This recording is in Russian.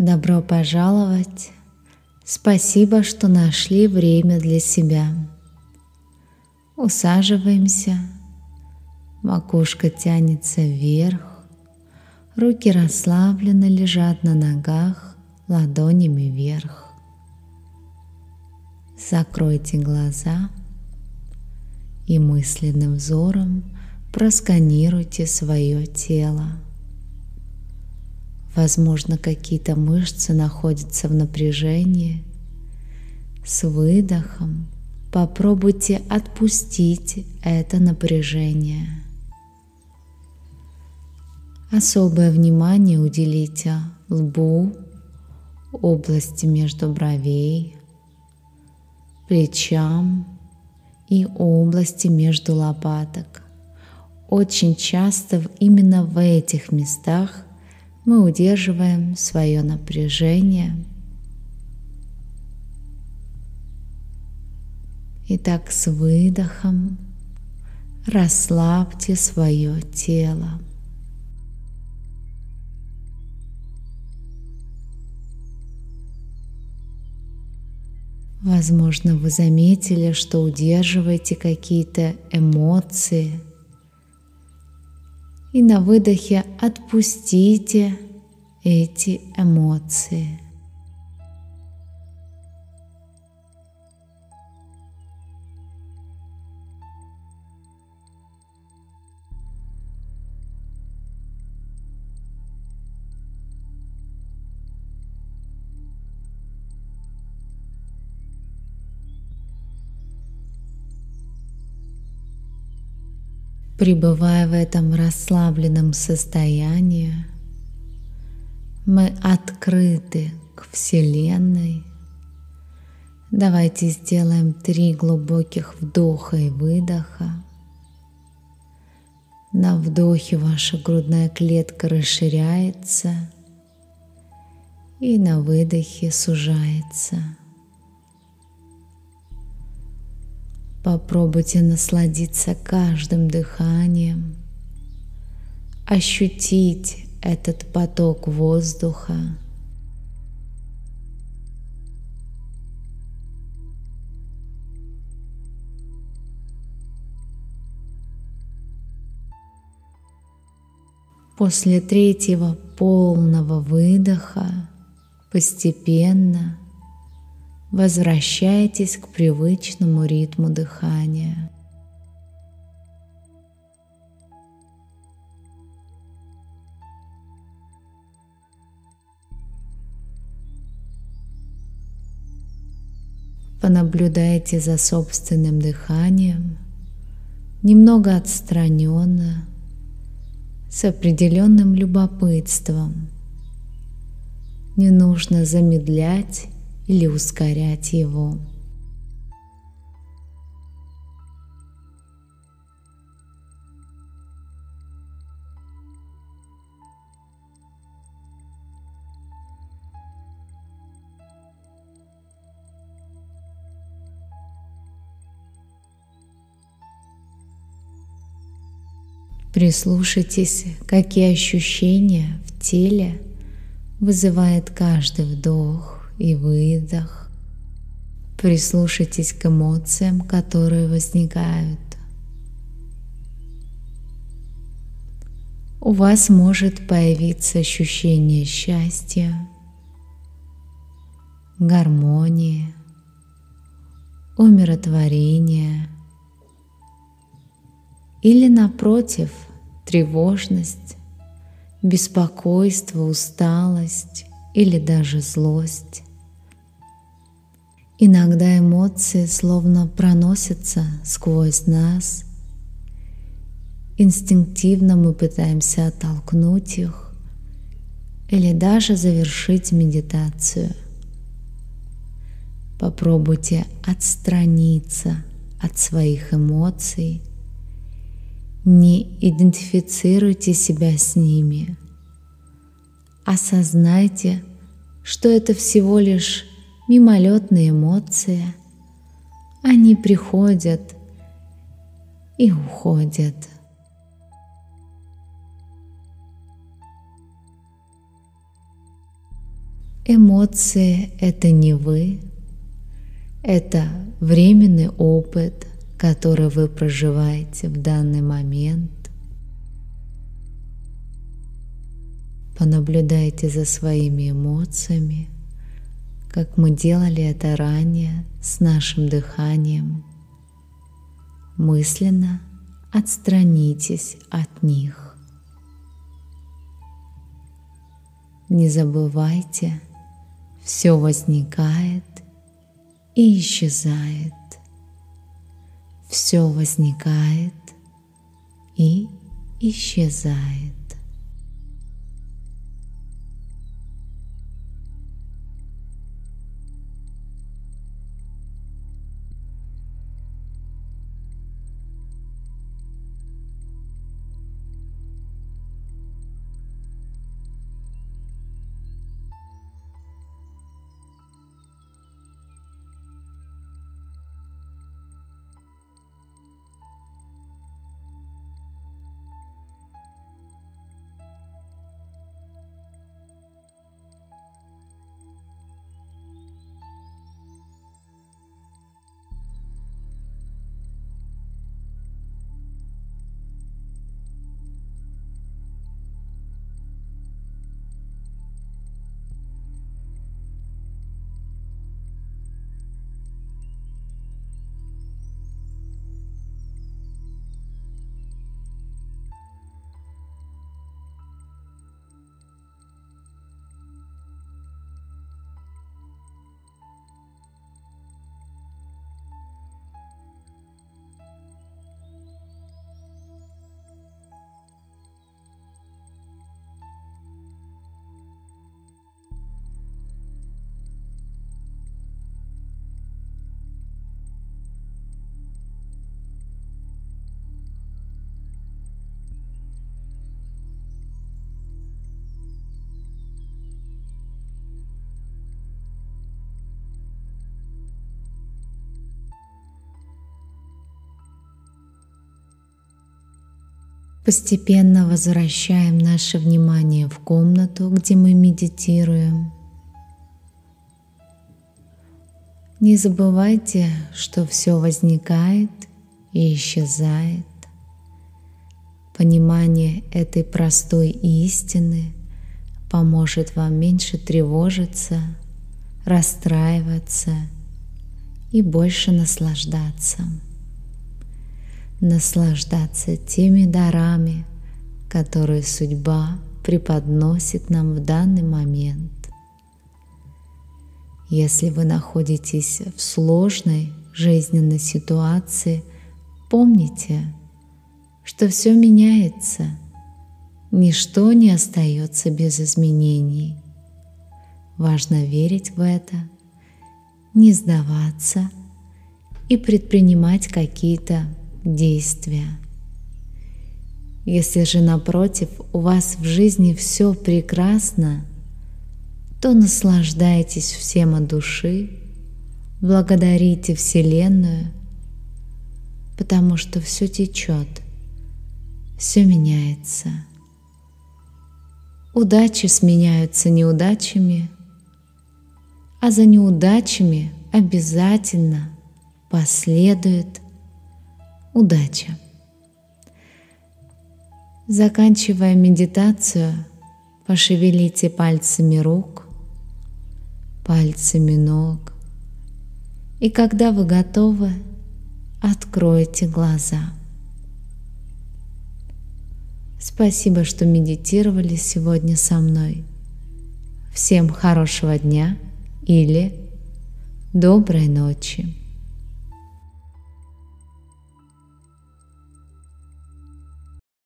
Добро пожаловать! Спасибо, что нашли время для себя. Усаживаемся, макушка тянется вверх, руки расслабленно лежат на ногах, ладонями вверх. Закройте глаза и мысленным взором просканируйте свое тело. Возможно, какие-то мышцы находятся в напряжении. С выдохом попробуйте отпустить это напряжение. Особое внимание уделите лбу, области между бровей, плечам и области между лопаток. Очень часто именно в этих местах мы удерживаем свое напряжение. Итак, с выдохом расслабьте свое тело. Возможно, вы заметили, что удерживаете какие-то эмоции – и на выдохе отпустите эти эмоции. Пребывая в этом расслабленном состоянии, мы открыты к Вселенной. Давайте сделаем три глубоких вдоха и выдоха. На вдохе ваша грудная клетка расширяется и на выдохе сужается. Попробуйте насладиться каждым дыханием, ощутить этот поток воздуха. После третьего полного выдоха постепенно возвращайтесь к привычному ритму дыхания. Понаблюдайте за собственным дыханием, немного отстраненно, с определенным любопытством. Не нужно замедлять или ускорять его. Прислушайтесь, какие ощущения в теле вызывает каждый вдох и выдох. Прислушайтесь к эмоциям, которые возникают. У вас может появиться ощущение счастья, гармонии, умиротворения или напротив тревожность, беспокойство, усталость или даже злость. Иногда эмоции словно проносятся сквозь нас. Инстинктивно мы пытаемся оттолкнуть их или даже завершить медитацию. Попробуйте отстраниться от своих эмоций. Не идентифицируйте себя с ними. Осознайте, что это всего лишь мимолетные эмоции. Они приходят и уходят. Эмоции — это не вы, это временный опыт, который вы проживаете в данный момент. Понаблюдайте за своими эмоциями, как мы делали это ранее с нашим дыханием. Мысленно отстранитесь от них. Не забывайте, все возникает и исчезает. Все возникает и исчезает. Постепенно возвращаем наше внимание в комнату, где мы медитируем. Не забывайте, что все возникает и исчезает. Понимание этой простой истины поможет вам меньше тревожиться, расстраиваться и больше наслаждаться наслаждаться теми дарами, которые судьба преподносит нам в данный момент. Если вы находитесь в сложной жизненной ситуации, помните, что все меняется, ничто не остается без изменений. Важно верить в это, не сдаваться и предпринимать какие-то действия. Если же напротив у вас в жизни все прекрасно, то наслаждайтесь всем от души, благодарите Вселенную, потому что все течет, все меняется. Удачи сменяются неудачами, а за неудачами обязательно последует удача. Заканчивая медитацию, пошевелите пальцами рук, пальцами ног, и когда вы готовы, откройте глаза. Спасибо, что медитировали сегодня со мной. Всем хорошего дня или доброй ночи.